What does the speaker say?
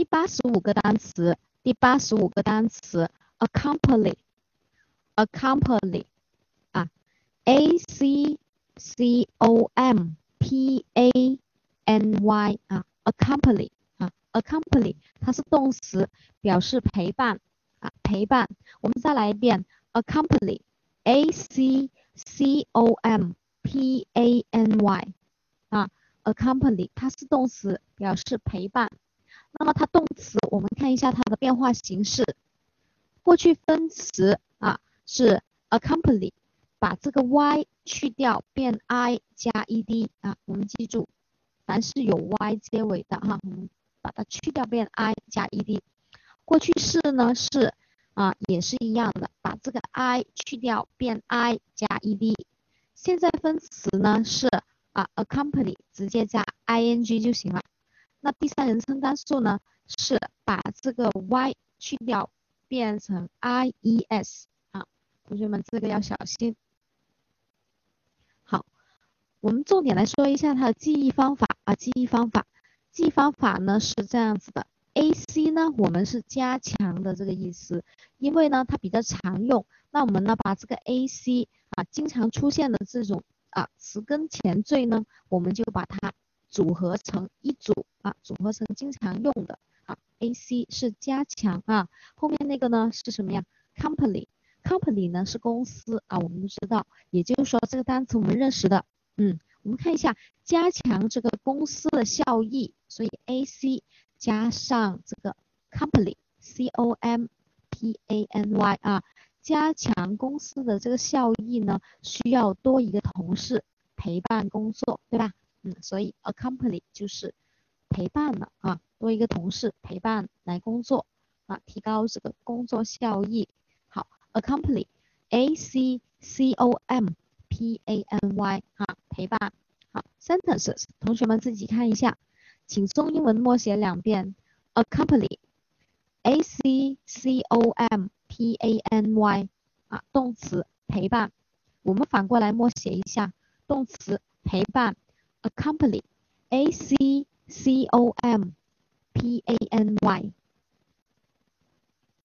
第八十五个单词，第八十五个单词，accompany，accompany，啊，a c c o m p a n y 啊，accompany 啊，accompany 它是动词，表示陪伴啊，陪伴。我们再来一遍，accompany，a c c o m p a n y 啊，accompany 它是动词，表示陪伴。那么它动词，我们看一下它的变化形式。过去分词啊是 accompany，把这个 y 去掉变 i 加 ed 啊，我们记住，凡是有 y 结尾的哈，我们把它去掉变 i 加 ed。过去式呢是啊也是一样的，把这个 i 去掉变 i 加 ed。现在分词呢是啊 accompany 直接加 ing 就行了。那第三人称单数呢？是把这个 y 去掉，变成 ies 啊，同学们这个要小心。好，我们重点来说一下它的记忆方法啊，记忆方法，记忆方法呢是这样子的，ac 呢我们是加强的这个意思，因为呢它比较常用，那我们呢把这个 ac 啊经常出现的这种啊词根前缀呢，我们就把它。组合成一组啊，组合成经常用的啊，A C 是加强啊，后面那个呢是什么呀？Company，Company 呢是公司啊，我们都知道，也就是说这个单词我们认识的，嗯，我们看一下加强这个公司的效益，所以 A C 加上这个 Company，C O M P A N Y 啊，加强公司的这个效益呢，需要多一个同事陪伴工作，对吧？嗯，所以 accompany 就是陪伴了啊，多一个同事陪伴来工作啊，提高这个工作效益。好，accompany，a c c o m p a n y 啊，陪伴。好，sentences，同学们自己看一下，请中英文默写两遍，accompany，a c c o m p a n y 啊，动词陪伴。我们反过来默写一下，动词陪伴。Accompany, a c c o m p a n y